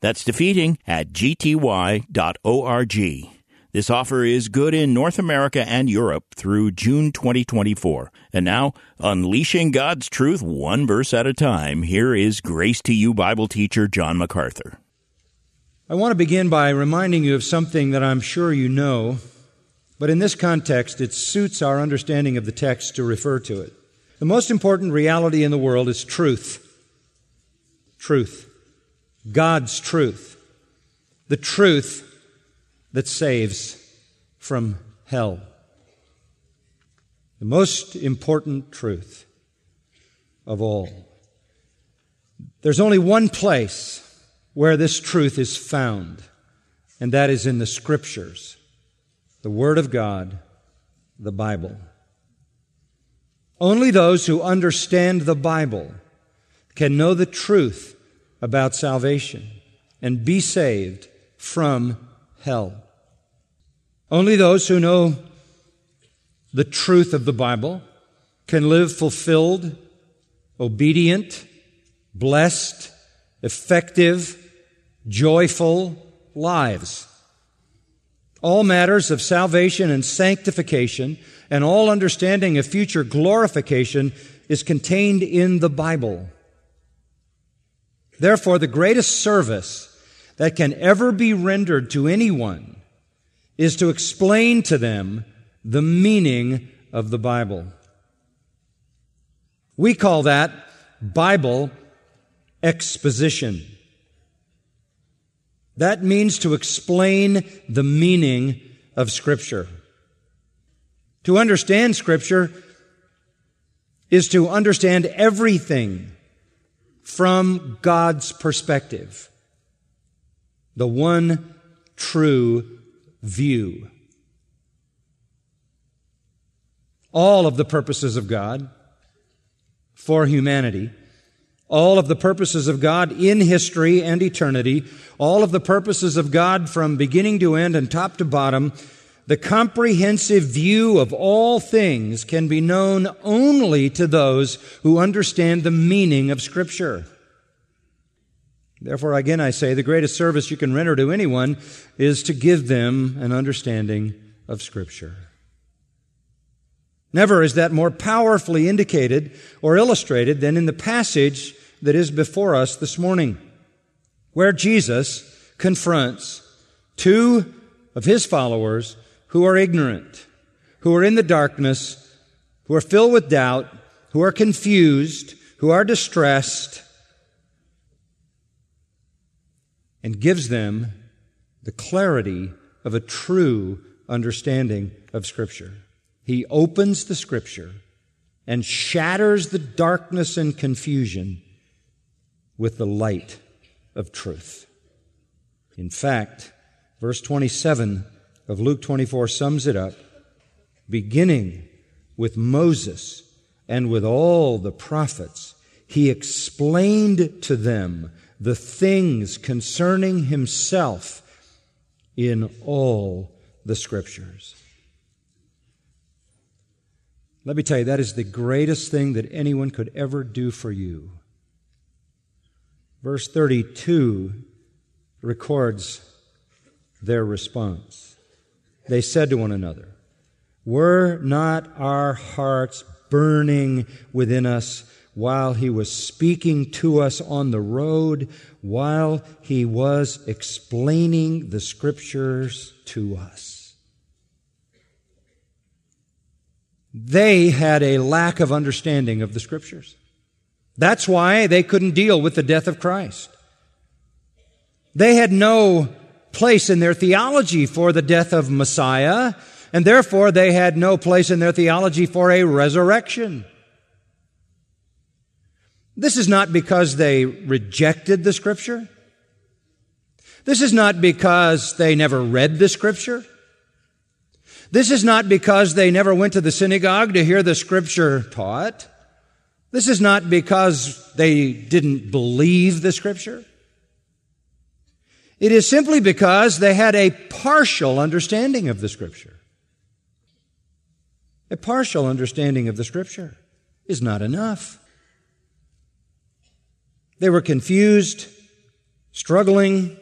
That's defeating at gty.org. This offer is good in North America and Europe through June 2024. And now, unleashing God's truth one verse at a time, here is Grace to You Bible teacher John MacArthur. I want to begin by reminding you of something that I'm sure you know, but in this context, it suits our understanding of the text to refer to it. The most important reality in the world is truth. Truth. God's truth, the truth that saves from hell. The most important truth of all. There's only one place where this truth is found, and that is in the Scriptures, the Word of God, the Bible. Only those who understand the Bible can know the truth about salvation and be saved from hell. Only those who know the truth of the Bible can live fulfilled, obedient, blessed, effective, joyful lives. All matters of salvation and sanctification and all understanding of future glorification is contained in the Bible. Therefore, the greatest service that can ever be rendered to anyone is to explain to them the meaning of the Bible. We call that Bible exposition. That means to explain the meaning of Scripture. To understand Scripture is to understand everything from God's perspective. The one true view. All of the purposes of God for humanity, all of the purposes of God in history and eternity, all of the purposes of God from beginning to end and top to bottom, the comprehensive view of all things can be known only to those who understand the meaning of Scripture. Therefore, again, I say the greatest service you can render to anyone is to give them an understanding of Scripture. Never is that more powerfully indicated or illustrated than in the passage that is before us this morning, where Jesus confronts two of his followers who are ignorant, who are in the darkness, who are filled with doubt, who are confused, who are distressed, and gives them the clarity of a true understanding of Scripture. He opens the Scripture and shatters the darkness and confusion with the light of truth. In fact, verse 27 of Luke 24 sums it up, beginning with Moses and with all the prophets. He explained to them the things concerning himself in all the scriptures. Let me tell you, that is the greatest thing that anyone could ever do for you. Verse 32 records their response. They said to one another, Were not our hearts burning within us while he was speaking to us on the road, while he was explaining the scriptures to us? They had a lack of understanding of the scriptures. That's why they couldn't deal with the death of Christ. They had no place in their theology for the death of Messiah, and therefore they had no place in their theology for a resurrection. This is not because they rejected the scripture. This is not because they never read the scripture. This is not because they never went to the synagogue to hear the scripture taught. This is not because they didn't believe the scripture. It is simply because they had a partial understanding of the scripture. A partial understanding of the scripture is not enough. They were confused, struggling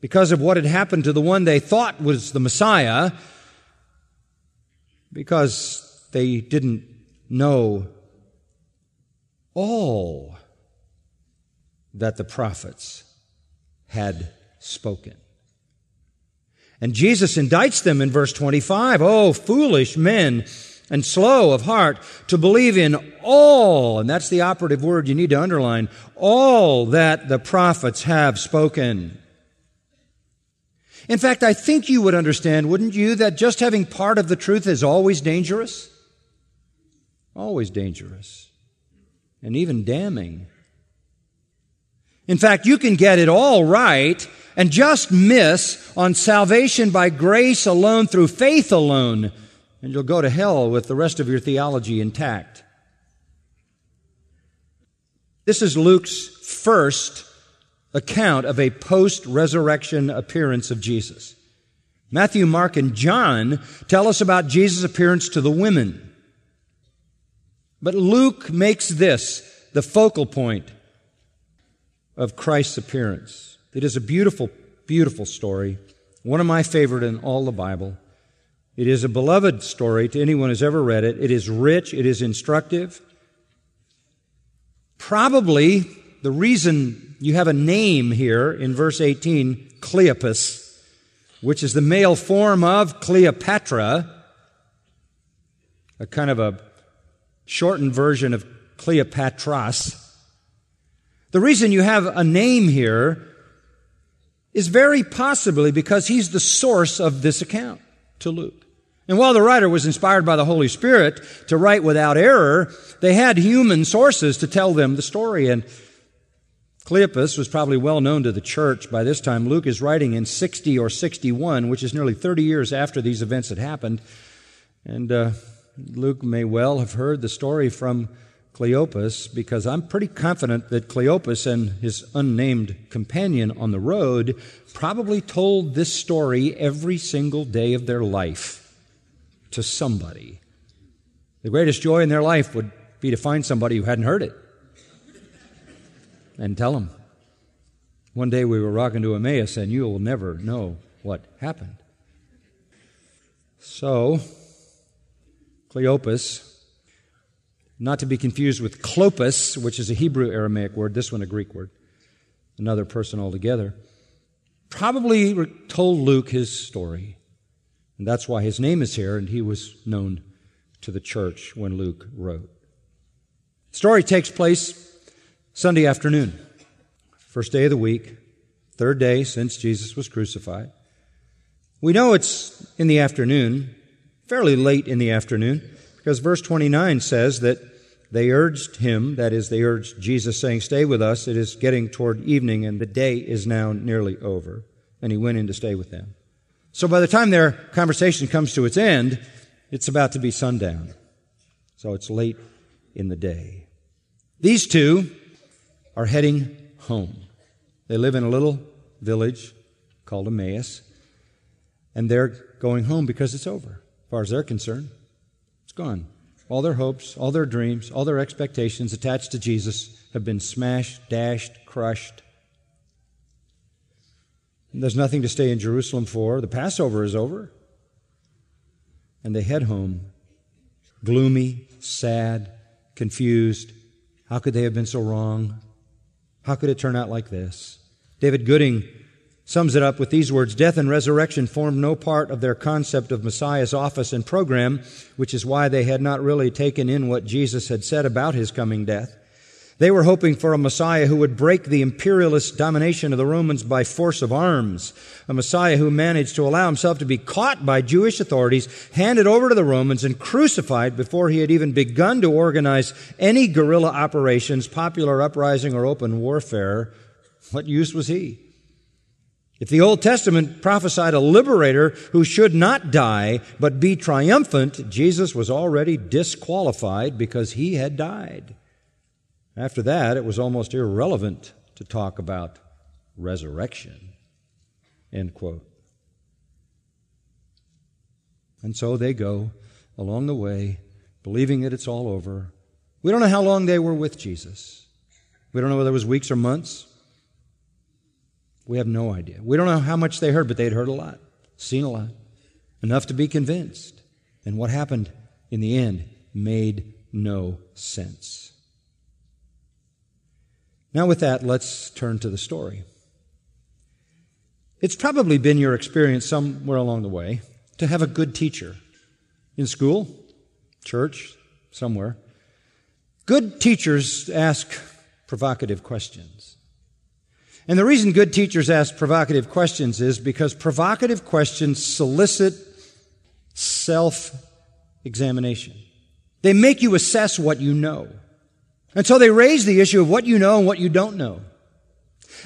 because of what had happened to the one they thought was the Messiah, because they didn't know all that the prophets had spoken. And Jesus indicts them in verse 25. Oh, foolish men and slow of heart to believe in all, and that's the operative word you need to underline, all that the prophets have spoken. In fact, I think you would understand, wouldn't you, that just having part of the truth is always dangerous? Always dangerous. And even damning. In fact, you can get it all right and just miss on salvation by grace alone through faith alone, and you'll go to hell with the rest of your theology intact. This is Luke's first account of a post resurrection appearance of Jesus. Matthew, Mark, and John tell us about Jesus' appearance to the women. But Luke makes this the focal point of Christ's appearance. It is a beautiful, beautiful story, one of my favorite in all the Bible. It is a beloved story to anyone who's ever read it. It is rich, it is instructive. Probably the reason you have a name here in verse 18, Cleopas, which is the male form of Cleopatra, a kind of a shortened version of Cleopatros. The reason you have a name here is very possibly because he's the source of this account to Luke. And while the writer was inspired by the Holy Spirit to write without error, they had human sources to tell them the story. And Cleopas was probably well known to the church by this time. Luke is writing in 60 or 61, which is nearly 30 years after these events had happened. And uh, Luke may well have heard the story from Cleopas because I'm pretty confident that Cleopas and his unnamed companion on the road probably told this story every single day of their life to somebody. The greatest joy in their life would be to find somebody who hadn't heard it and tell them. One day we were rocking to Emmaus, and you'll never know what happened. So, Cleopas not to be confused with Clopas, which is a Hebrew Aramaic word, this one a Greek word, another person altogether, probably told Luke his story. And that's why his name is here, and he was known to the church when Luke wrote. The story takes place Sunday afternoon, first day of the week, third day since Jesus was crucified. We know it's in the afternoon, fairly late in the afternoon. Because verse 29 says that they urged him, that is, they urged Jesus, saying, Stay with us. It is getting toward evening, and the day is now nearly over. And he went in to stay with them. So by the time their conversation comes to its end, it's about to be sundown. So it's late in the day. These two are heading home. They live in a little village called Emmaus, and they're going home because it's over, as far as they're concerned it's gone. All their hopes, all their dreams, all their expectations attached to Jesus have been smashed, dashed, crushed. And there's nothing to stay in Jerusalem for. The Passover is over. And they head home, gloomy, sad, confused. How could they have been so wrong? How could it turn out like this? David Gooding sums it up with these words Death and resurrection formed no part of their concept of Messiah's office and program, which is why they had not really taken in what Jesus had said about his coming death. They were hoping for a Messiah who would break the imperialist domination of the Romans by force of arms. A Messiah who managed to allow himself to be caught by Jewish authorities, handed over to the Romans, and crucified before he had even begun to organize any guerrilla operations, popular uprising, or open warfare. What use was he? If the Old Testament prophesied a liberator who should not die but be triumphant, Jesus was already disqualified because he had died. After that, it was almost irrelevant to talk about resurrection. End quote. And so they go along the way, believing that it's all over. We don't know how long they were with Jesus. We don't know whether it was weeks or months. We have no idea. We don't know how much they heard, but they'd heard a lot, seen a lot, enough to be convinced. And what happened in the end made no sense. Now, with that, let's turn to the story. It's probably been your experience somewhere along the way to have a good teacher in school, church, somewhere. Good teachers ask provocative questions. And the reason good teachers ask provocative questions is because provocative questions solicit self examination. They make you assess what you know. And so they raise the issue of what you know and what you don't know.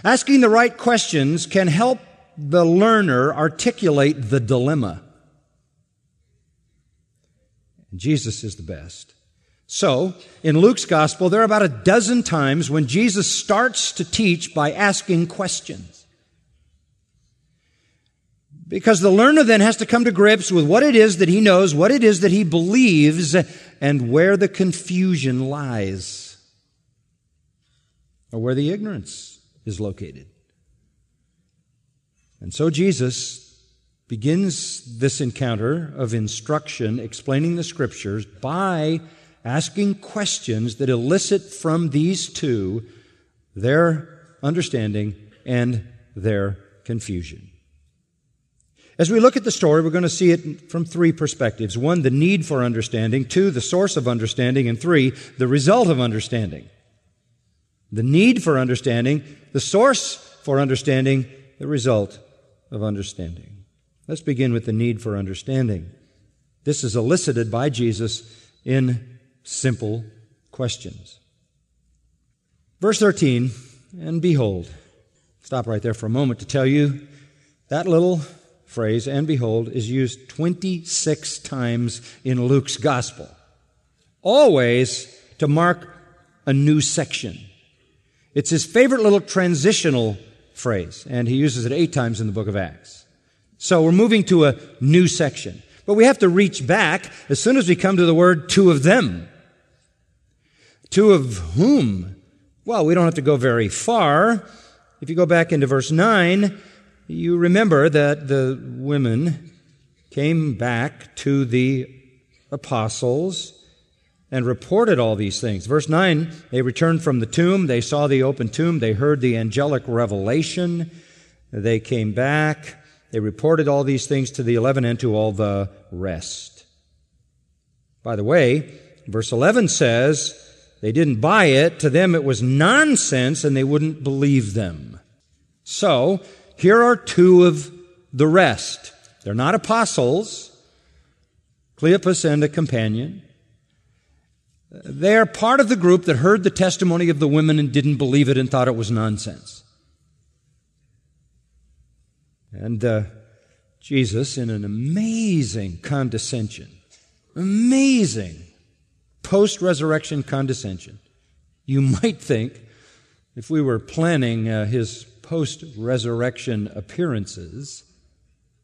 Asking the right questions can help the learner articulate the dilemma. Jesus is the best. So, in Luke's gospel, there are about a dozen times when Jesus starts to teach by asking questions. Because the learner then has to come to grips with what it is that he knows, what it is that he believes, and where the confusion lies, or where the ignorance is located. And so Jesus begins this encounter of instruction, explaining the scriptures, by asking questions that elicit from these two their understanding and their confusion. As we look at the story, we're going to see it from three perspectives. One, the need for understanding. Two, the source of understanding. And three, the result of understanding. The need for understanding, the source for understanding, the result of understanding. Let's begin with the need for understanding. This is elicited by Jesus in simple questions. Verse 13, and behold, stop right there for a moment to tell you that little phrase, and behold, is used 26 times in Luke's gospel, always to mark a new section. It's his favorite little transitional phrase, and he uses it eight times in the book of Acts. So we're moving to a new section. But we have to reach back as soon as we come to the word two of them. Two of whom? Well, we don't have to go very far. If you go back into verse 9, you remember that the women came back to the apostles and reported all these things. Verse 9, they returned from the tomb. They saw the open tomb. They heard the angelic revelation. They came back. They reported all these things to the eleven and to all the rest. By the way, verse 11 says, they didn't buy it. To them, it was nonsense and they wouldn't believe them. So, here are two of the rest. They're not apostles, Cleopas and a companion. They are part of the group that heard the testimony of the women and didn't believe it and thought it was nonsense. And uh, Jesus, in an amazing condescension, amazing post resurrection condescension. You might think, if we were planning uh, his post resurrection appearances,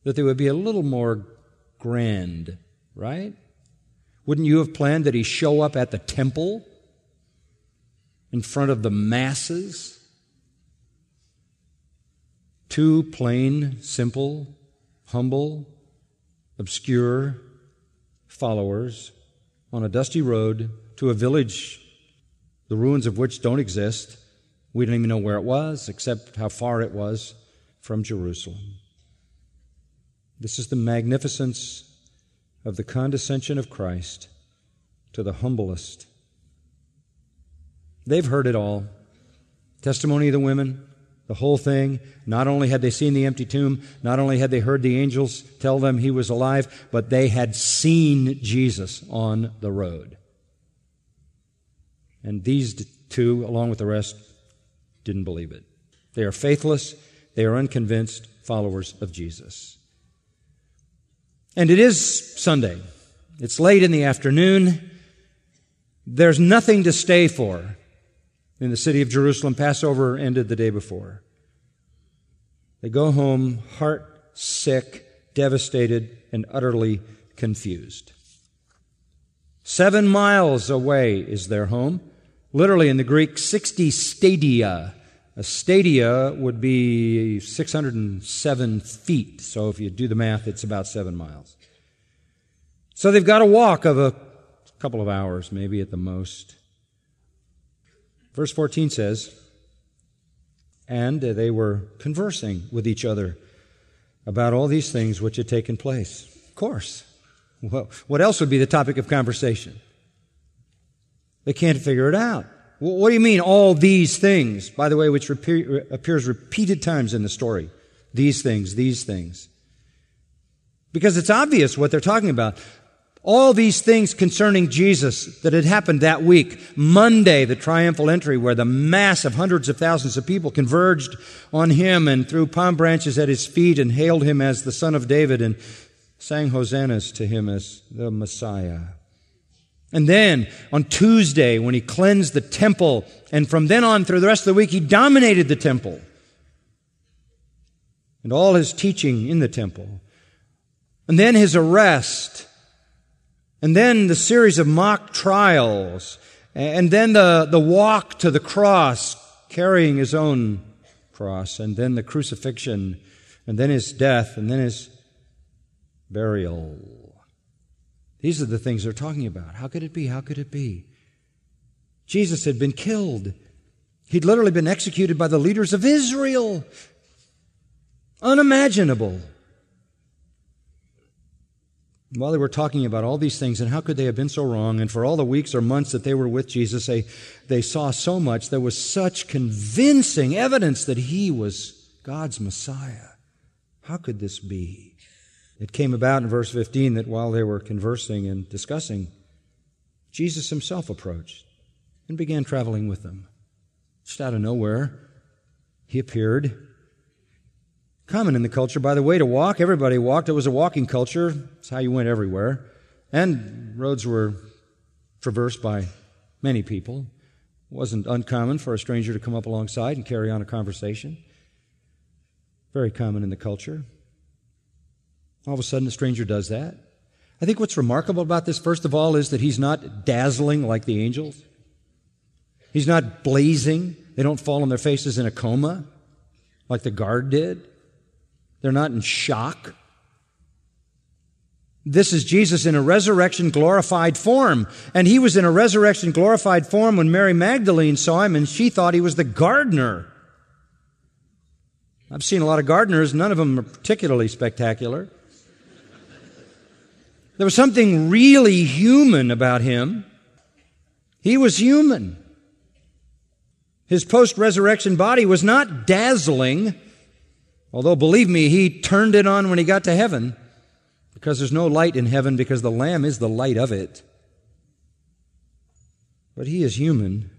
that they would be a little more grand, right? Wouldn't you have planned that he show up at the temple in front of the masses? Two plain, simple, humble, obscure followers on a dusty road to a village, the ruins of which don't exist. We don't even know where it was, except how far it was from Jerusalem. This is the magnificence of the condescension of Christ to the humblest. They've heard it all. Testimony of the women, the whole thing. Not only had they seen the empty tomb, not only had they heard the angels tell them he was alive, but they had seen Jesus on the road. And these two, along with the rest, didn't believe it. They are faithless, they are unconvinced, followers of Jesus. And it is Sunday. It's late in the afternoon. There's nothing to stay for in the city of Jerusalem. Passover ended the day before. They go home heart sick, devastated, and utterly confused. Seven miles away is their home. Literally in the Greek, 60 stadia. A stadia would be 607 feet. So if you do the math, it's about seven miles. So they've got a walk of a couple of hours, maybe at the most. Verse 14 says, And they were conversing with each other about all these things which had taken place. Of course. Well, what else would be the topic of conversation? They can't figure it out. What do you mean, all these things? By the way, which appears repeated times in the story. These things, these things. Because it's obvious what they're talking about. All these things concerning Jesus that had happened that week. Monday, the triumphal entry, where the mass of hundreds of thousands of people converged on him and threw palm branches at his feet and hailed him as the Son of David and sang hosannas to him as the Messiah. And then on Tuesday, when he cleansed the temple, and from then on through the rest of the week, he dominated the temple and all his teaching in the temple. And then his arrest, and then the series of mock trials, and then the, the walk to the cross, carrying his own cross, and then the crucifixion, and then his death, and then his burial. These are the things they're talking about. How could it be? How could it be? Jesus had been killed. He'd literally been executed by the leaders of Israel. Unimaginable. While they were talking about all these things and how could they have been so wrong, and for all the weeks or months that they were with Jesus, they, they saw so much. There was such convincing evidence that he was God's Messiah. How could this be? It came about in verse 15 that while they were conversing and discussing, Jesus himself approached and began traveling with them. Just out of nowhere, he appeared. Common in the culture, by the way, to walk. Everybody walked. It was a walking culture. It's how you went everywhere. And roads were traversed by many people. It wasn't uncommon for a stranger to come up alongside and carry on a conversation. Very common in the culture. All of a sudden, a stranger does that. I think what's remarkable about this, first of all, is that he's not dazzling like the angels. He's not blazing. They don't fall on their faces in a coma like the guard did. They're not in shock. This is Jesus in a resurrection glorified form. And he was in a resurrection glorified form when Mary Magdalene saw him and she thought he was the gardener. I've seen a lot of gardeners, none of them are particularly spectacular. There was something really human about him. He was human. His post resurrection body was not dazzling, although believe me, he turned it on when he got to heaven because there's no light in heaven because the Lamb is the light of it. But he is human.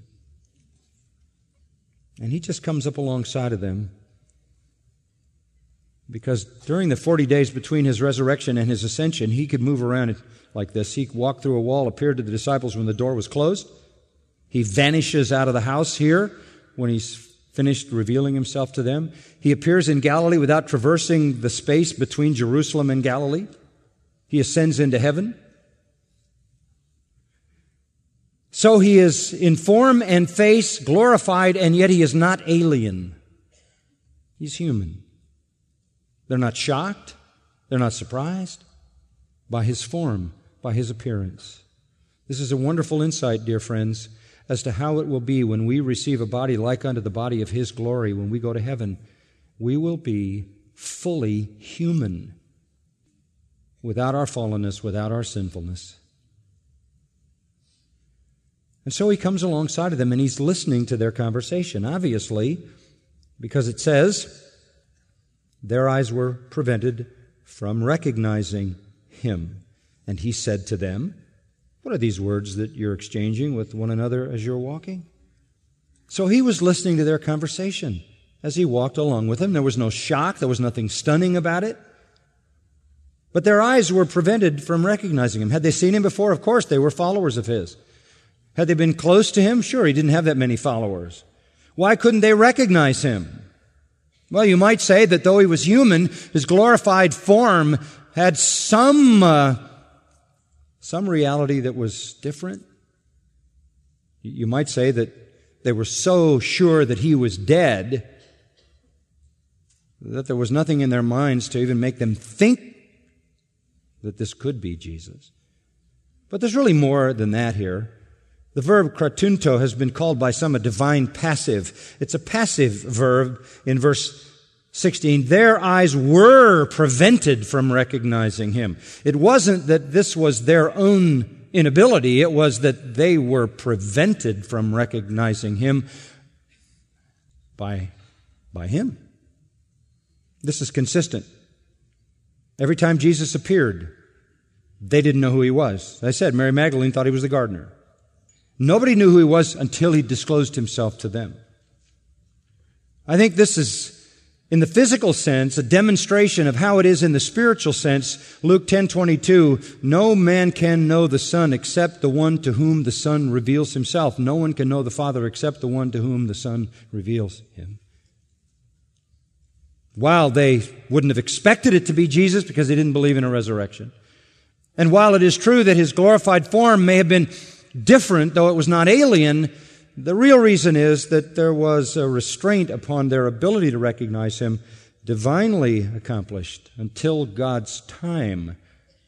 And he just comes up alongside of them because during the 40 days between his resurrection and his ascension, he could move around like this. He walked through a wall, appeared to the disciples when the door was closed. He vanishes out of the house here when he's finished revealing himself to them. He appears in Galilee without traversing the space between Jerusalem and Galilee. He ascends into heaven. So he is in form and face glorified, and yet he is not alien. He's human. They're not shocked. They're not surprised by his form, by his appearance. This is a wonderful insight, dear friends, as to how it will be when we receive a body like unto the body of his glory when we go to heaven. We will be fully human without our fallenness, without our sinfulness. And so he comes alongside of them and he's listening to their conversation, obviously, because it says, their eyes were prevented from recognizing him. And he said to them, What are these words that you're exchanging with one another as you're walking? So he was listening to their conversation. as he walked along with them. There was no shock, there was nothing stunning about it. But their eyes were prevented from recognizing him. Had they seen him before? Of course, they were followers of his. Had they been close to him? Sure, he didn't have that many followers. Why couldn't they recognize him? Well, you might say that though he was human, his glorified form had some, uh, some reality that was different. You might say that they were so sure that he was dead that there was nothing in their minds to even make them think that this could be Jesus. But there's really more than that here. The verb kratunto has been called by some a divine passive. It's a passive verb in verse 16. Their eyes were prevented from recognizing him. It wasn't that this was their own inability, it was that they were prevented from recognizing him by, by him. This is consistent. Every time Jesus appeared, they didn't know who he was. As I said, Mary Magdalene thought he was the gardener. Nobody knew who he was until he disclosed himself to them. I think this is, in the physical sense, a demonstration of how it is in the spiritual sense. Luke 10:22, no man can know the Son except the one to whom the Son reveals himself. No one can know the Father except the one to whom the Son reveals him. While they wouldn't have expected it to be Jesus because they didn't believe in a resurrection. And while it is true that his glorified form may have been different, though it was not alien, the real reason is that there was a restraint upon their ability to recognize him, divinely accomplished, until God's time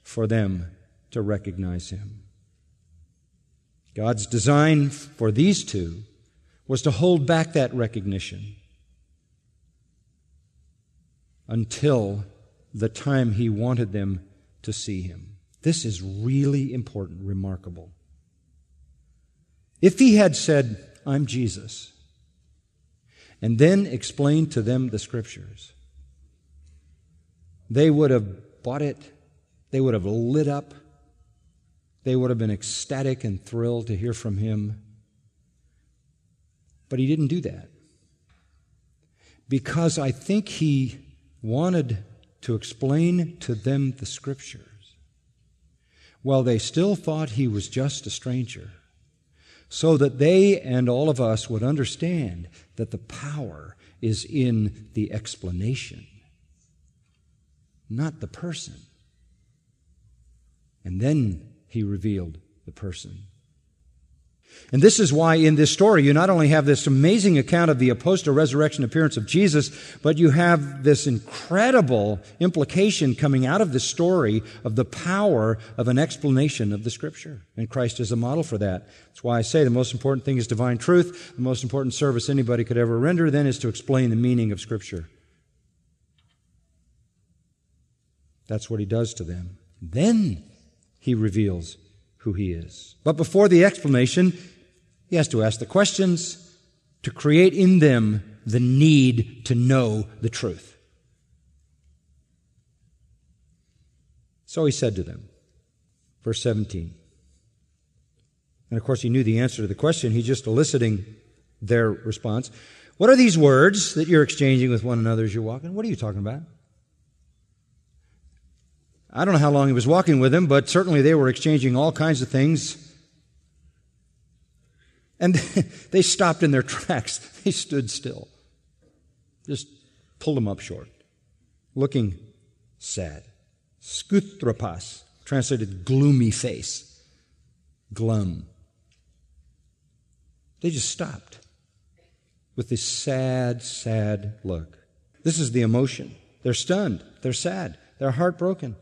for them to recognize him. God's design for these two was to hold back that recognition until the time he wanted them to see him. This is really important, remarkable. If he had said, I'm Jesus, and then explained to them the scriptures, they would have bought it, they would have lit up, they would have been ecstatic and thrilled to hear from him. But he didn't do that. Because I think he wanted to explain to them the scriptures while they still thought he was just a stranger, so that they and all of us would understand that the power is in the explanation, not the person. And then he revealed the person. And this is why in this story you not only have this amazing account of the post resurrection appearance of Jesus, but you have this incredible implication coming out of the story of the power of an explanation of the scripture. And Christ is a model for that. That's why I say the most important thing is divine truth. The most important service anybody could ever render then is to explain the meaning of scripture. That's what he does to them. Then he reveals who he is. But before the explanation, he has to ask the questions to create in them the need to know the truth. So he said to them, verse 17. And of course, he knew the answer to the question. He's just eliciting their response. What are these words that you're exchanging with one another as you're walking? What are you talking about? I don't know how long he was walking with them, but certainly they were exchanging all kinds of things. And they stopped in their tracks. They stood still. Just pulled them up short, looking sad. Skutrapas, translated gloomy face, glum. They just stopped with this sad, sad look. This is the emotion. They're stunned. They're sad. They're heartbroken.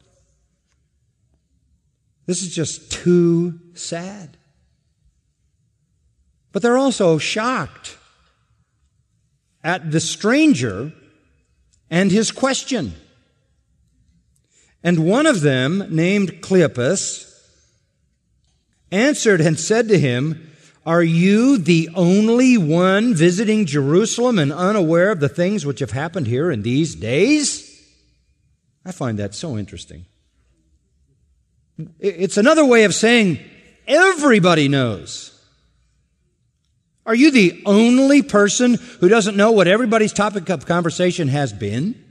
This is just too sad. But they're also shocked at the stranger and his question. And one of them, named Cleopas, answered and said to him, Are you the only one visiting Jerusalem and unaware of the things which have happened here in these days? I find that so interesting. It's another way of saying everybody knows. Are you the only person who doesn't know what everybody's topic of conversation has been?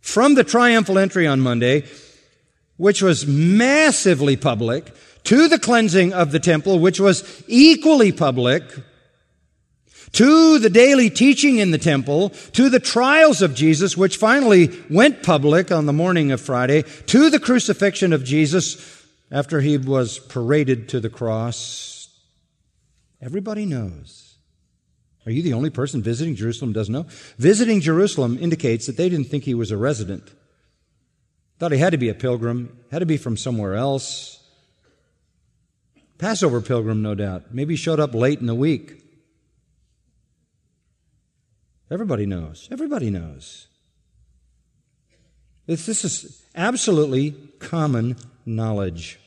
From the triumphal entry on Monday, which was massively public, to the cleansing of the temple, which was equally public, to the daily teaching in the temple, to the trials of Jesus, which finally went public on the morning of Friday, to the crucifixion of Jesus after he was paraded to the cross. Everybody knows. Are you the only person visiting Jerusalem doesn't know? Visiting Jerusalem indicates that they didn't think he was a resident. Thought he had to be a pilgrim, had to be from somewhere else. Passover pilgrim, no doubt. Maybe showed up late in the week. Everybody knows. Everybody knows. This, this is absolutely common knowledge.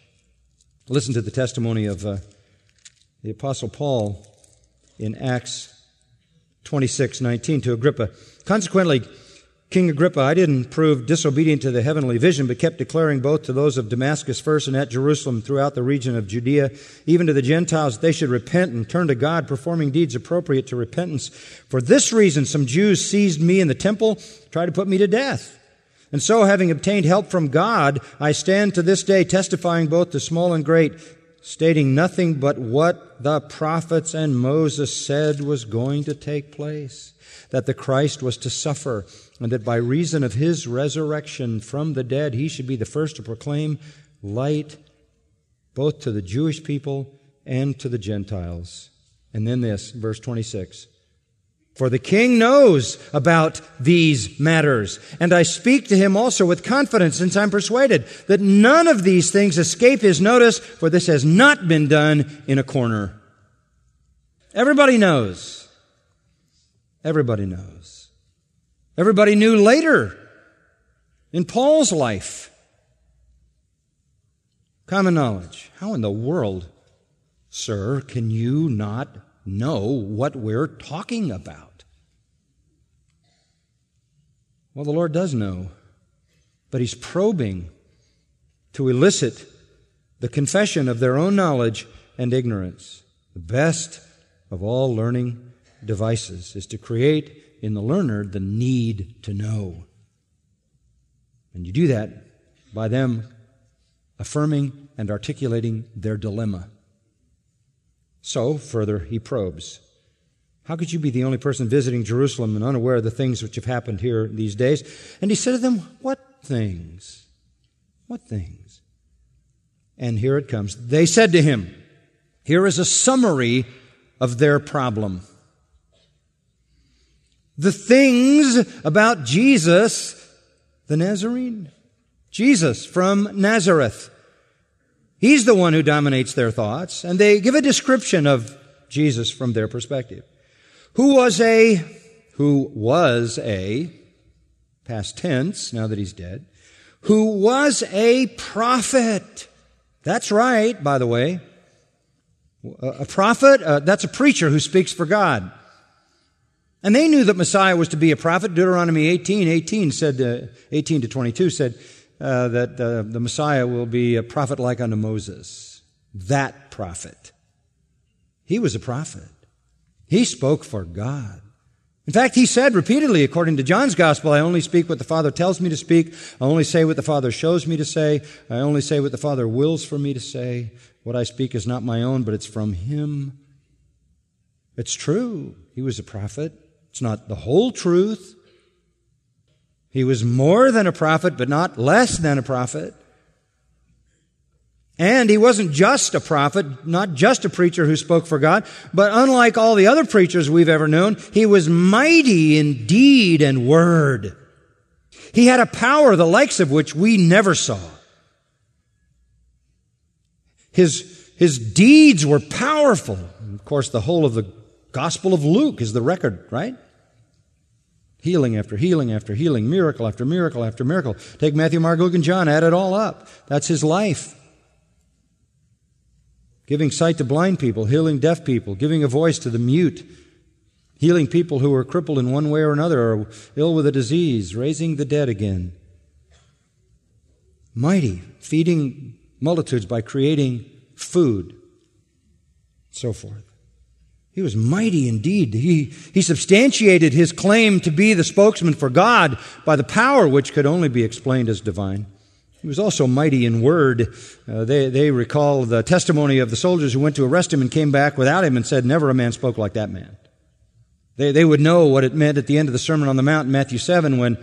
Listen to the testimony of uh, the Apostle Paul in Acts 26 19 to Agrippa. Consequently, King Agrippa, I didn't prove disobedient to the heavenly vision, but kept declaring both to those of Damascus first and at Jerusalem throughout the region of Judea, even to the Gentiles, that they should repent and turn to God, performing deeds appropriate to repentance. For this reason, some Jews seized me in the temple, tried to put me to death. And so, having obtained help from God, I stand to this day testifying both to small and great, stating nothing but what the prophets and Moses said was going to take place, that the Christ was to suffer and that by reason of his resurrection from the dead, he should be the first to proclaim light both to the Jewish people and to the Gentiles. And then this, verse 26. For the king knows about these matters, and I speak to him also with confidence, since I'm persuaded that none of these things escape his notice, for this has not been done in a corner. Everybody knows. Everybody knows. Everybody knew later in Paul's life. Common knowledge. How in the world, sir, can you not know what we're talking about? Well, the Lord does know, but He's probing to elicit the confession of their own knowledge and ignorance. The best of all learning devices is to create in the learner the need to know. And you do that by them affirming and articulating their dilemma. So, further, he probes. How could you be the only person visiting Jerusalem and unaware of the things which have happened here these days? And he said to them, What things? What things? And here it comes. They said to him, Here is a summary of their problem the things about Jesus, the Nazarene. Jesus from Nazareth. He's the one who dominates their thoughts, and they give a description of Jesus from their perspective. Who was a, who was a, past tense, now that he's dead, who was a prophet. That's right, by the way. A prophet, uh, that's a preacher who speaks for God. And they knew that Messiah was to be a prophet. Deuteronomy 18, 18 said, uh, 18 to 22 said uh, that uh, the Messiah will be a prophet like unto Moses. That prophet. He was a prophet. He spoke for God. In fact, he said repeatedly, according to John's gospel, I only speak what the Father tells me to speak. I only say what the Father shows me to say. I only say what the Father wills for me to say. What I speak is not my own, but it's from him. It's true. He was a prophet. It's not the whole truth. He was more than a prophet, but not less than a prophet. And he wasn't just a prophet, not just a preacher who spoke for God, but unlike all the other preachers we've ever known, he was mighty in deed and word. He had a power the likes of which we never saw. His, his deeds were powerful. Of course, the whole of the Gospel of Luke is the record, right? Healing after healing after healing, miracle after miracle after miracle. Take Matthew, Mark, Luke, and John, add it all up. That's his life. Giving sight to blind people, healing deaf people, giving a voice to the mute, healing people who are crippled in one way or another or ill with a disease, raising the dead again. Mighty, feeding multitudes by creating food, so forth. He was mighty indeed. He, he substantiated his claim to be the spokesman for God by the power which could only be explained as divine. He was also mighty in word. Uh, they, they recall the testimony of the soldiers who went to arrest him and came back without him and said, Never a man spoke like that man. They, they would know what it meant at the end of the Sermon on the Mount in Matthew 7 when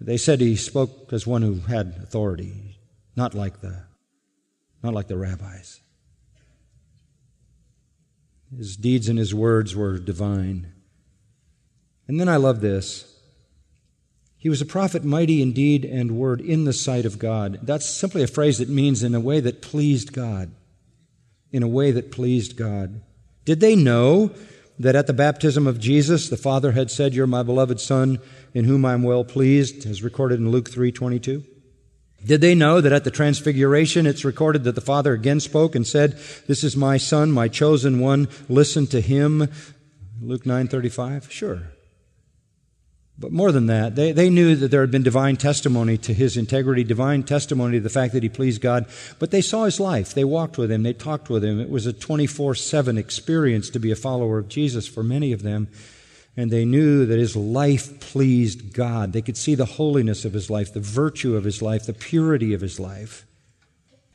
they said he spoke as one who had authority, not like the, not like the rabbis. His deeds and his words were divine. And then I love this. He was a prophet mighty in deed and word in the sight of God. That's simply a phrase that means in a way that pleased God. In a way that pleased God. Did they know that at the baptism of Jesus, the Father had said, You're my beloved Son, in whom I am well pleased, as recorded in Luke 3 22? Did they know that at the transfiguration it's recorded that the Father again spoke and said, This is my Son, my chosen one, listen to him? Luke 9:35? Sure. But more than that, they, they knew that there had been divine testimony to his integrity, divine testimony to the fact that he pleased God. But they saw his life. They walked with him. They talked with him. It was a 24-7 experience to be a follower of Jesus for many of them and they knew that his life pleased God. They could see the holiness of his life, the virtue of his life, the purity of his life.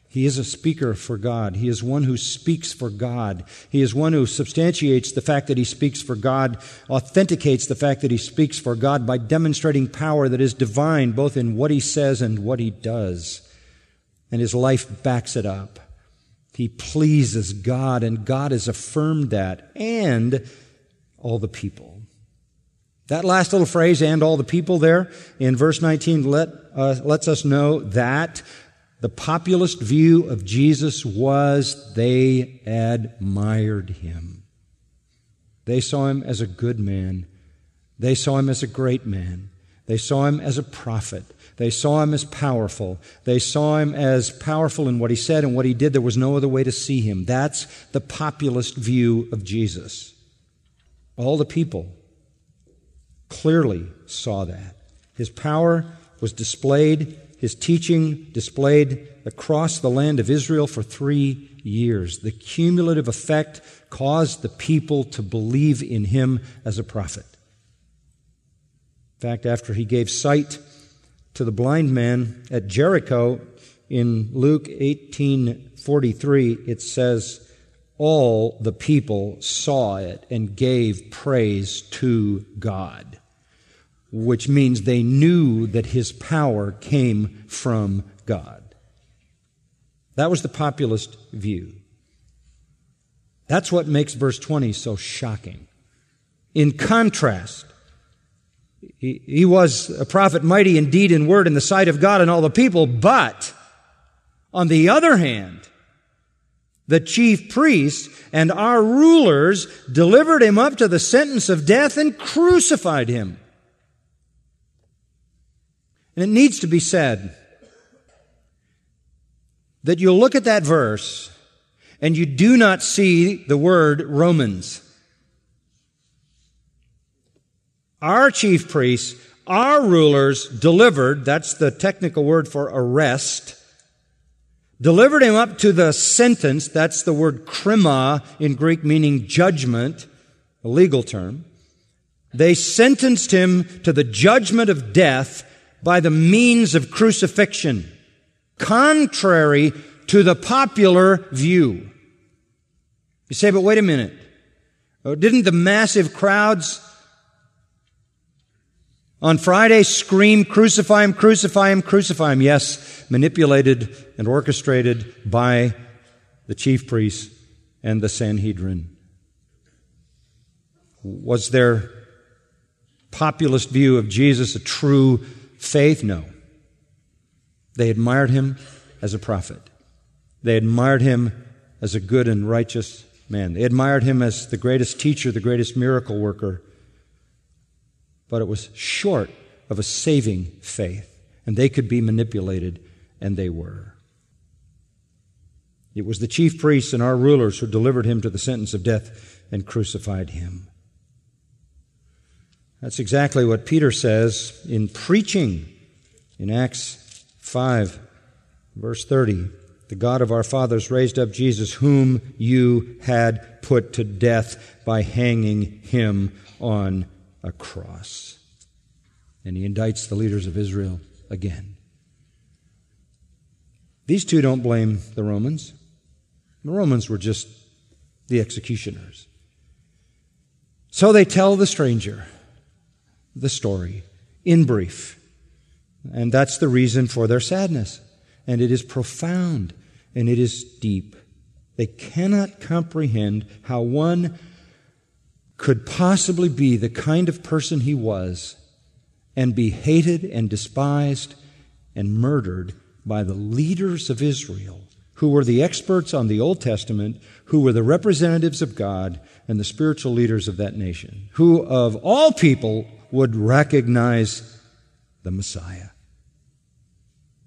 He is a speaker for God. He is one who speaks for God. He is one who substantiates the fact that he speaks for God, authenticates the fact that he speaks for God by demonstrating power that is divine both in what he says and what he does. And his life backs it up. He pleases God, and God has affirmed that, and all the people. That last little phrase, and all the people there in verse 19, let, uh, lets us know that the populist view of Jesus was they admired him. They saw him as a good man. They saw him as a great man. They saw him as a prophet. They saw him as powerful. They saw him as powerful in what he said and what he did. There was no other way to see him. That's the populist view of Jesus. All the people clearly saw that. His power was displayed, his teaching displayed across the land of Israel for three years. The cumulative effect caused the people to believe in him as a prophet. In fact, after he gave sight to the blind man at Jericho in Luke 18:43 it says all the people saw it and gave praise to God which means they knew that his power came from God. That was the populist view. That's what makes verse 20 so shocking. In contrast, he, he was a prophet mighty in deed and word in the sight of God and all the people, but on the other hand, the chief priests and our rulers delivered him up to the sentence of death and crucified him. And it needs to be said that you'll look at that verse and you do not see the word Romans. Our chief priests, our rulers delivered, that's the technical word for arrest, delivered him up to the sentence, that's the word krima in Greek meaning judgment, a legal term. They sentenced him to the judgment of death by the means of crucifixion, contrary to the popular view. You say, but wait a minute. Oh, didn't the massive crowds on Friday scream, crucify him, crucify him, crucify him? Yes, manipulated and orchestrated by the chief priests and the Sanhedrin. Was their populist view of Jesus a true Faith, no. They admired him as a prophet. They admired him as a good and righteous man. They admired him as the greatest teacher, the greatest miracle worker. But it was short of a saving faith. And they could be manipulated, and they were. It was the chief priests and our rulers who delivered him to the sentence of death and crucified him. That's exactly what Peter says in preaching in Acts 5, verse 30. the God of our fathers raised up Jesus, whom you had put to death by hanging him on a cross. And he indicts the leaders of Israel again. These two don't blame the Romans. The Romans were just the executioners. So they tell the stranger the story in brief. And that's the reason for their sadness. And it is profound and it is deep. They cannot comprehend how one could possibly be the kind of person he was and be hated and despised and murdered by the leaders of Israel, who were the experts on the Old Testament, who were the representatives of God and the spiritual leaders of that nation, who of all people would recognize the Messiah,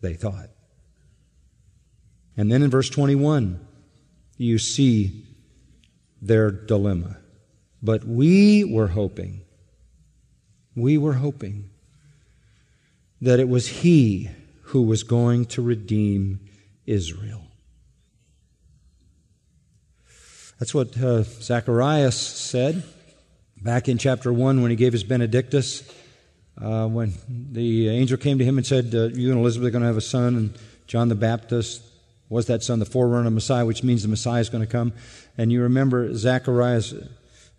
they thought. And then in verse 21, you see their dilemma. But we were hoping, we were hoping that it was He who was going to redeem Israel. That's what uh, Zacharias said back in chapter 1 when he gave his Benedictus. Uh, when the angel came to him and said, uh, You and Elizabeth are going to have a son, and John the Baptist was that son the forerunner of Messiah, which means the Messiah is going to come. And you remember Zacharias,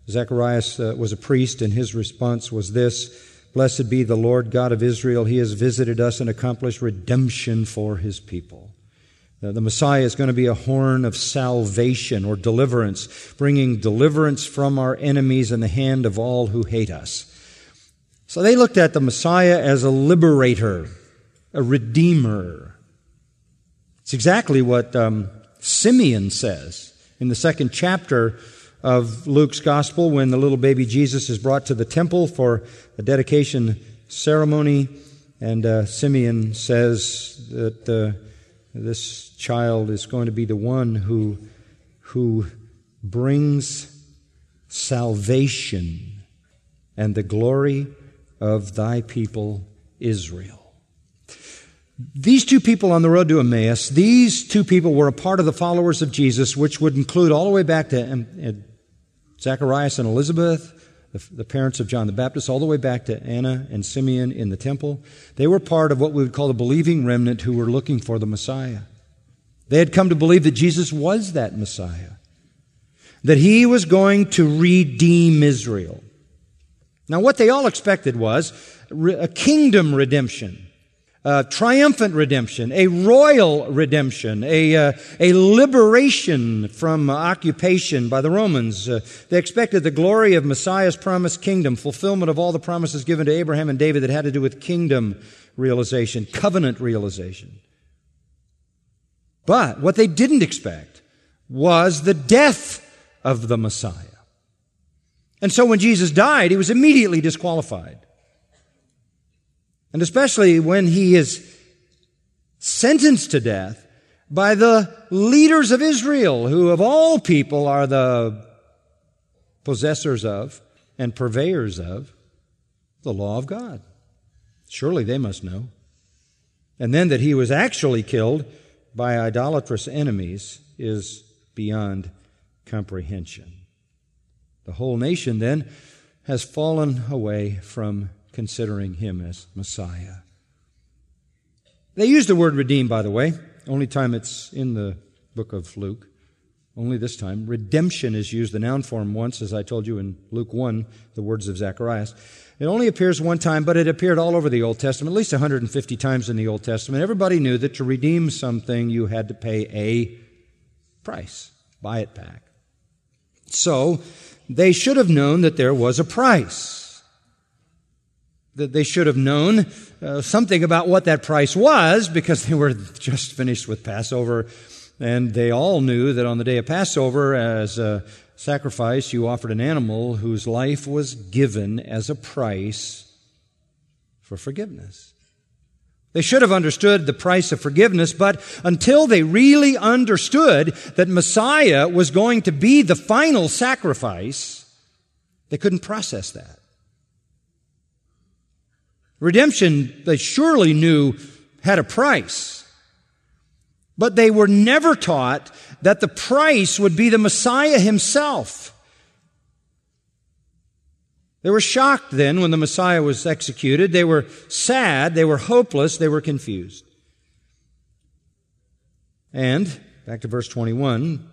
Zacharias uh, was a priest, and his response was this Blessed be the Lord God of Israel. He has visited us and accomplished redemption for his people. The Messiah is going to be a horn of salvation or deliverance, bringing deliverance from our enemies in the hand of all who hate us. So they looked at the Messiah as a liberator, a redeemer, it's exactly what um, Simeon says in the second chapter of Luke's gospel when the little baby Jesus is brought to the temple for a dedication ceremony. And uh, Simeon says that uh, this child is going to be the one who, who brings salvation and the glory of thy people Israel. These two people on the road to Emmaus, these two people were a part of the followers of Jesus, which would include all the way back to um, Zacharias and Elizabeth, the, parents of John the Baptist, all the way back to Anna and Simeon in the temple. They were part of what we would call the believing remnant who were looking for the Messiah. They had come to believe that Jesus was that Messiah, that he was going to redeem Israel. Now, what they all expected was a kingdom redemption triumphant redemption, a royal redemption, a, uh, a liberation from occupation by the Romans. Uh, they expected the glory of Messiah's promised kingdom, fulfillment of all the promises given to Abraham and David that had to do with kingdom realization, covenant realization. But what they didn't expect was the death of the Messiah. And so when Jesus died, he was immediately disqualified. And especially when he is sentenced to death by the leaders of Israel, who of all people are the possessors of and purveyors of the law of God. Surely they must know. And then that he was actually killed by idolatrous enemies is beyond comprehension. The whole nation then has fallen away from considering him as Messiah. They use the word redeem, by the way, only time it's in the book of Luke. Only this time. Redemption is used, the noun form, once, as I told you in Luke 1, the words of Zacharias. It only appears one time, but it appeared all over the Old Testament, at least 150 times in the Old Testament. Everybody knew that to redeem something, you had to pay a price, buy it back. So, they should have known that there was a price that they should have known uh, something about what that price was because they were just finished with Passover. And they all knew that on the day of Passover, as a sacrifice, you offered an animal whose life was given as a price for forgiveness. They should have understood the price of forgiveness, but until they really understood that Messiah was going to be the final sacrifice, they couldn't process that. Redemption, they surely knew, had a price. But they were never taught that the price would be the Messiah himself. They were shocked then when the Messiah was executed. They were sad. They were hopeless. They were confused. And, back to verse 21,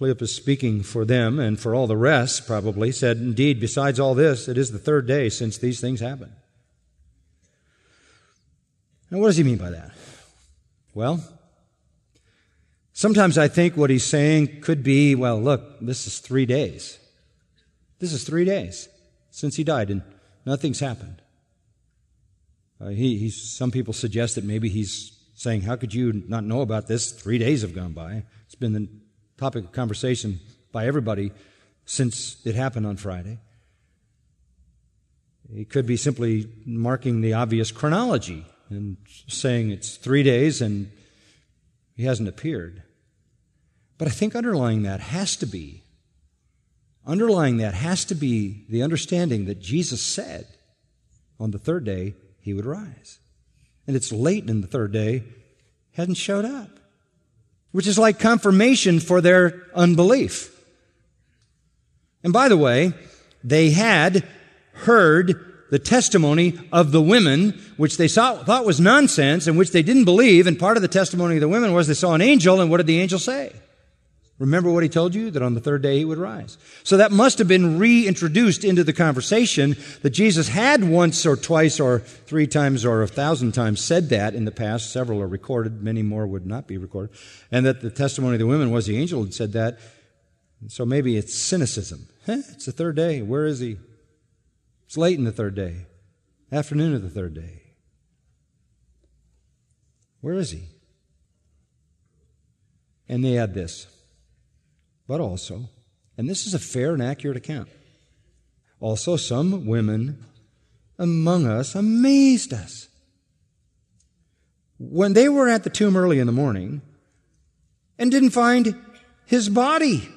Cleopas speaking for them and for all the rest probably said, Indeed, besides all this, it is the third day since these things happened. Now, what does he mean by that? Well, sometimes I think what he's saying could be, well, look, this is three days. This is three days since he died, and nothing's happened. Uh, he, some people suggest that maybe he's saying, How could you not know about this? Three days have gone by. It's been the topic of conversation by everybody since it happened on Friday. He could be simply marking the obvious chronology and saying it's three days and he hasn't appeared. But I think underlying that has to be, underlying that has to be the understanding that Jesus said on the third day he would rise. And it's late in the third day, hasn't showed up, which is like confirmation for their unbelief. And by the way, they had heard the testimony of the women, which they saw, thought was nonsense and which they didn't believe. And part of the testimony of the women was they saw an angel, and what did the angel say? Remember what he told you? That on the third day he would rise. So that must have been reintroduced into the conversation that Jesus had once or twice or three times or a thousand times said that in the past. Several are recorded, many more would not be recorded. And that the testimony of the women was the angel had said that. So maybe it's cynicism. Huh? It's the third day. Where is he? It's late in the third day, afternoon of the third day. Where is he? And they add this, but also, and this is a fair and accurate account, also some women among us amazed us. When they were at the tomb early in the morning and didn't find his body.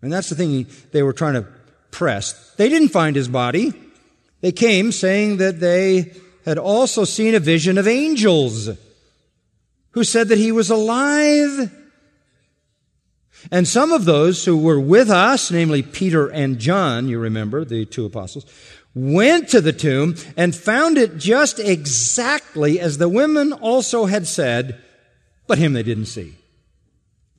And that's the thing they were trying to press. They didn't find his body. They came saying that they had also seen a vision of angels who said that he was alive. And some of those who were with us, namely Peter and John, you remember, the two apostles, went to the tomb and found it just exactly as the women also had said, but him they didn't see.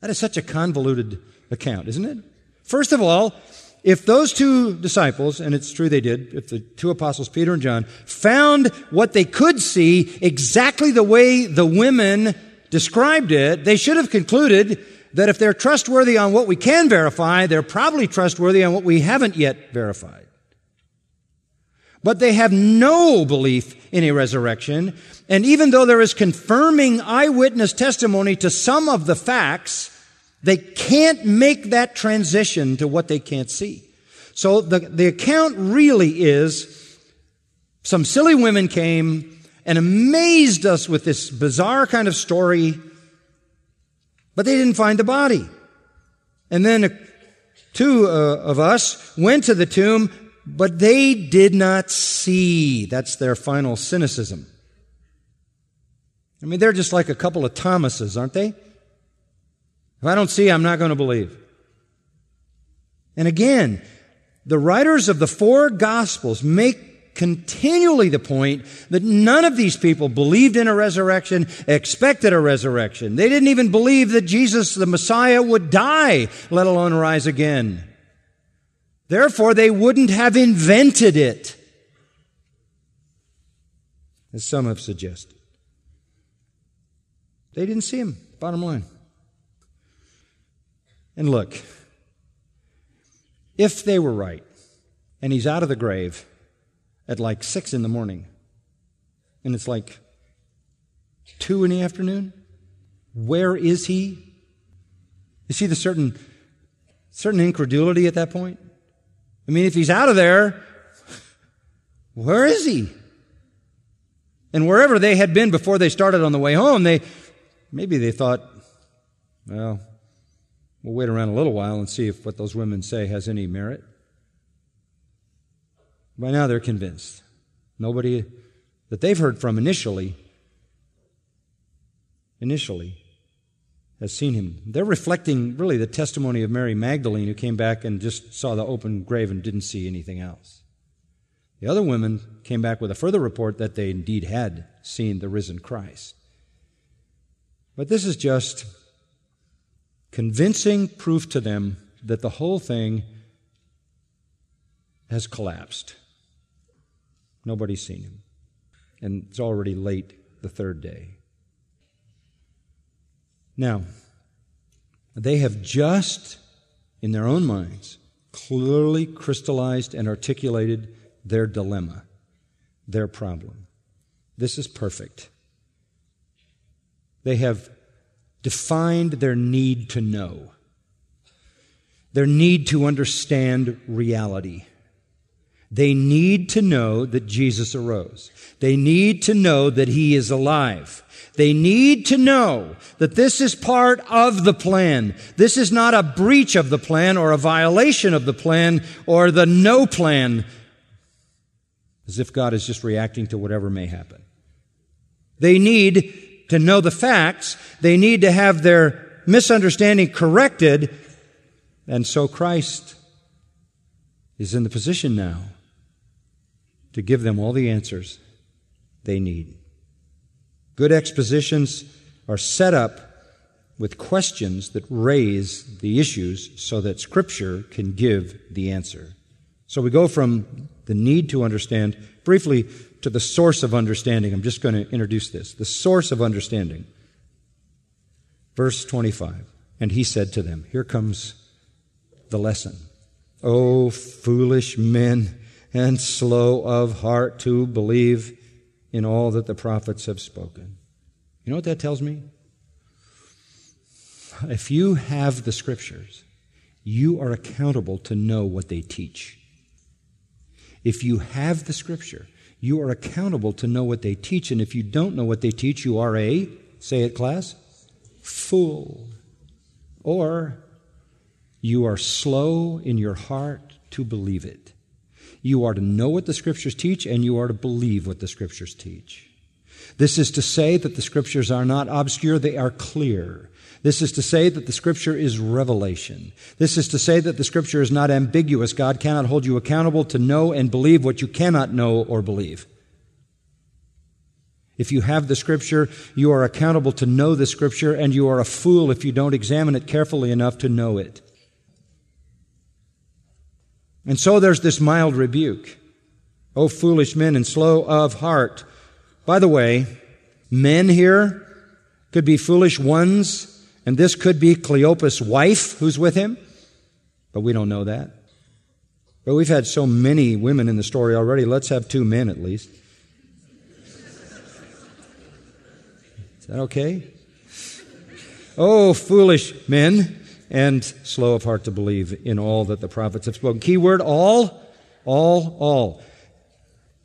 That is such a convoluted account, isn't it? First of all, if those two disciples, and it's true they did, if the two apostles, Peter and John, found what they could see exactly the way the women described it, they should have concluded that if they're trustworthy on what we can verify, they're probably trustworthy on what we haven't yet verified. But they have no belief in a resurrection, and even though there is confirming eyewitness testimony to some of the facts, they can't make that transition to what they can't see. So the, the account really is some silly women came and amazed us with this bizarre kind of story, but they didn't find the body. And then two uh, of us went to the tomb, but they did not see. That's their final cynicism. I mean, they're just like a couple of Thomases, aren't they? If I don't see, I'm not going to believe. And again, the writers of the four Gospels make continually the point that none of these people believed in a resurrection, expected a resurrection. They didn't even believe that Jesus, the Messiah, would die, let alone rise again. Therefore, they wouldn't have invented it, as some have suggested. They didn't see him, bottom line. And look, if they were right, and he's out of the grave at like six in the morning, and it's like two in the afternoon, where is he? You see the certain, certain incredulity at that point? I mean, if he's out of there, where is he? And wherever they had been before they started on the way home, they maybe they thought, well, We'll wait around a little while and see if what those women say has any merit. By now they're convinced. Nobody that they've heard from initially initially has seen him. They're reflecting really the testimony of Mary Magdalene, who came back and just saw the open grave and didn't see anything else. The other women came back with a further report that they indeed had seen the risen Christ. But this is just convincing proof to them that the whole thing has collapsed. Nobody's seen him. And it's already late the third day. Now, they have just, in their own minds, clearly crystallized and articulated their dilemma, their problem. This is perfect. They have defined their need to know, their need to understand reality. They need to know that Jesus arose. They need to know that He is alive. They need to know that this is part of the plan. This is not a breach of the plan or a violation of the plan or the no plan, as if God is just reacting to whatever may happen. They need to know the facts. They need to have their misunderstanding corrected. And so Christ is in the position now to give them all the answers they need. Good expositions are set up with questions that raise the issues so that Scripture can give the answer. So we go from the need to understand briefly to the source of understanding. I'm just going to introduce this. The source of understanding. Verse 25. And he said to them, Here comes the lesson. O foolish men and slow of heart to believe in all that the prophets have spoken. You know what that tells me? If you have the scriptures, you are accountable to know what they teach. If you have the scripture, you are accountable to know what they teach. And if you don't know what they teach, you are a, say it, class, fool. Or you are slow in your heart to believe it. You are to know what the Scriptures teach, and you are to believe what the Scriptures teach. This is to say that the Scriptures are not obscure, they are clear. This is to say that the Scripture is revelation. This is to say that the Scripture is not ambiguous. God cannot hold you accountable to know and believe what you cannot know or believe. If you have the Scripture, you are accountable to know the Scripture, and you are a fool if you don't examine it carefully enough to know it. And so there's this mild rebuke. O foolish men and slow of heart. By the way, men here could be foolish ones, and this could be Cleopas' wife who's with him, but we don't know that. But we've had so many women in the story already. Let's have two men at least. Is that okay? Oh, foolish men and slow of heart to believe in all that the prophets have spoken. Key word all, all, all.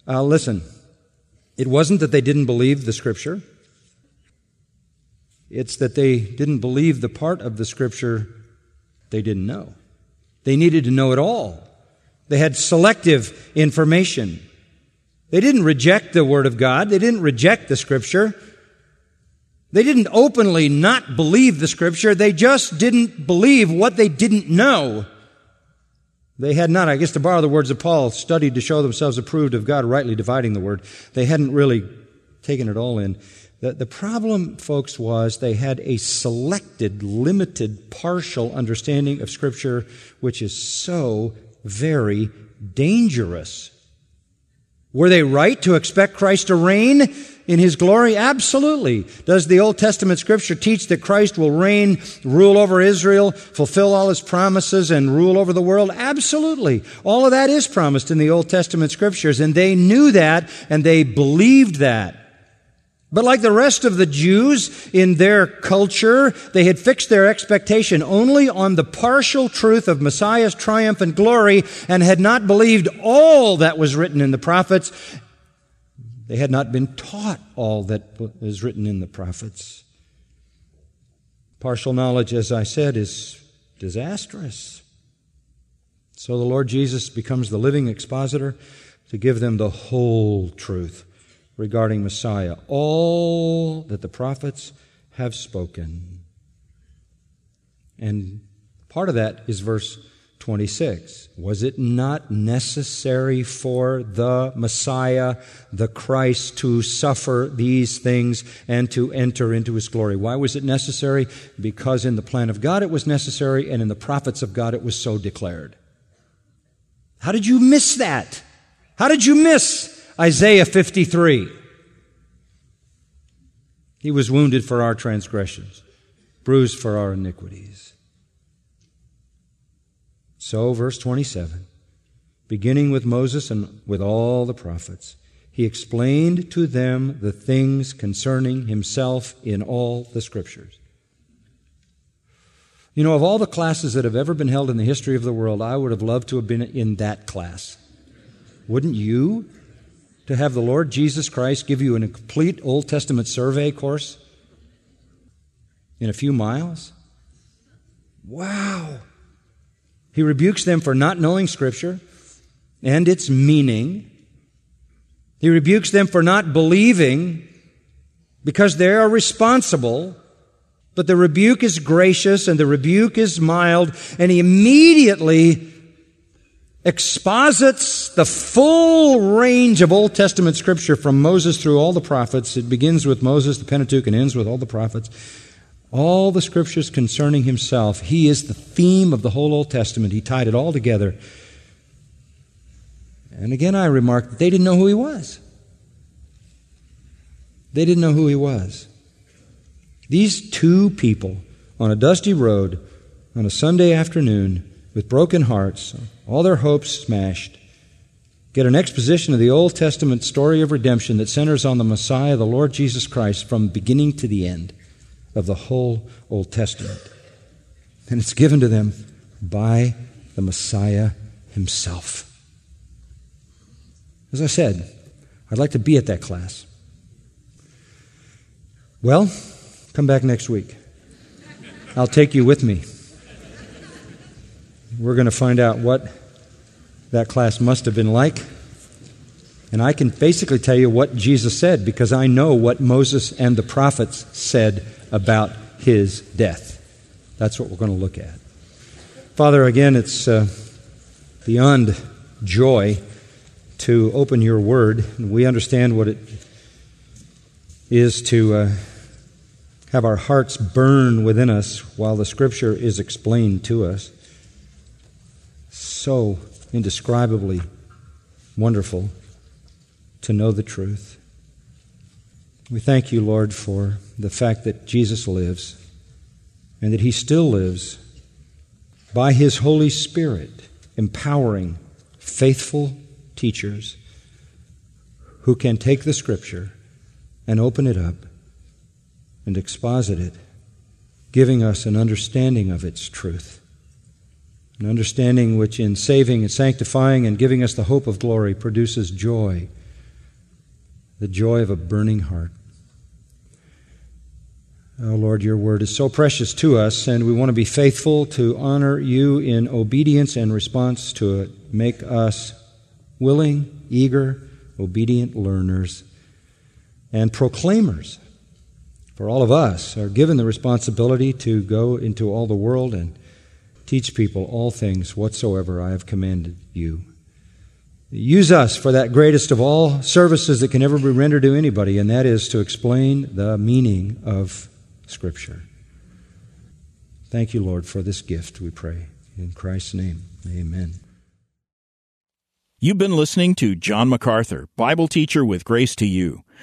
Uh, listen, it wasn't that they didn't believe the scripture. It's that they didn't believe the part of the scripture they didn't know. They needed to know it all. They had selective information. They didn't reject the Word of God. They didn't reject the Scripture. They didn't openly not believe the scripture. They just didn't believe what they didn't know. They had not, I guess to borrow the words of Paul, studied to show themselves approved of God, rightly dividing the word. They hadn't really taken it all in. The, the problem, folks, was they had a selected, limited, partial understanding of Scripture, which is so very dangerous. Were they right to expect Christ to reign in his glory? Absolutely. Does the Old Testament scripture teach that Christ will reign, rule over Israel, fulfill all his promises, and rule over the world? Absolutely. All of that is promised in the Old Testament scriptures, and they knew that and they believed that. But like the rest of the Jews in their culture, they had fixed their expectation only on the partial truth of Messiah's triumph and glory and had not believed all that was written in the prophets. They had not been taught all that is written in the prophets. Partial knowledge, as I said, is disastrous. So the Lord Jesus becomes the living expositor to give them the whole truth regarding Messiah, all that the prophets have spoken. And part of that is verse 26. Was it not necessary for the Messiah, the Christ, to suffer these things and to enter into his glory? Why was it necessary? Because in the plan of God it was necessary, and in the prophets of God it was so declared. How did you miss that? How did you miss Isaiah 53? He was wounded for our transgressions, bruised for our iniquities. So, verse 27, beginning with Moses and with all the prophets, he explained to them the things concerning himself in all the scriptures. You know, of all the classes that have ever been held in the history of the world, I would have loved to have been in that class. Wouldn't you? To have the Lord Jesus Christ give you a complete Old Testament survey course in a few miles? Wow! He rebukes them for not knowing Scripture and its meaning. He rebukes them for not believing because they are responsible. But the rebuke is gracious and the rebuke is mild, and he immediately exposits the full range of Old Testament scripture from Moses through all the prophets. It begins with Moses, the Pentateuch, and ends with all the prophets all the scriptures concerning himself. He is the theme of the whole Old Testament. He tied it all together. And again, I remarked that they didn't know who he was. They didn't know who he was. These two people on a dusty road on a Sunday afternoon with broken hearts, all their hopes smashed, get an exposition of the Old Testament story of redemption that centers on the Messiah, the Lord Jesus Christ, from beginning to the end of the whole Old Testament. And it's given to them by the Messiah himself. As I said, I'd like to be at that class. Well, come back next week. I'll take you with me. We're going to find out what that class must have been like. And I can basically tell you what Jesus said because I know what Moses and the prophets said about his death. That's what we're going to look at. Father, again, it's uh, beyond joy to open your word. We understand what it is to uh, have our hearts burn within us while the scripture is explained to us. So indescribably wonderful to know the truth. We thank you, Lord, for the fact that Jesus lives and that he still lives by his Holy Spirit, empowering faithful teachers who can take the Scripture and open it up and exposit it, giving us an understanding of its truth. An understanding which, in saving and sanctifying and giving us the hope of glory, produces joy, the joy of a burning heart. Oh Lord, your word is so precious to us, and we want to be faithful to honor you in obedience and response to it. Make us willing, eager, obedient learners and proclaimers. For all of us are given the responsibility to go into all the world and teach people all things whatsoever I have commanded you. Use us for that greatest of all services that can ever be rendered to anybody, and that is to explain the meaning of Scripture. Thank you, Lord, for this gift, we pray. In Christ's name, amen. You've been listening to John MacArthur, Bible teacher with Grace to You.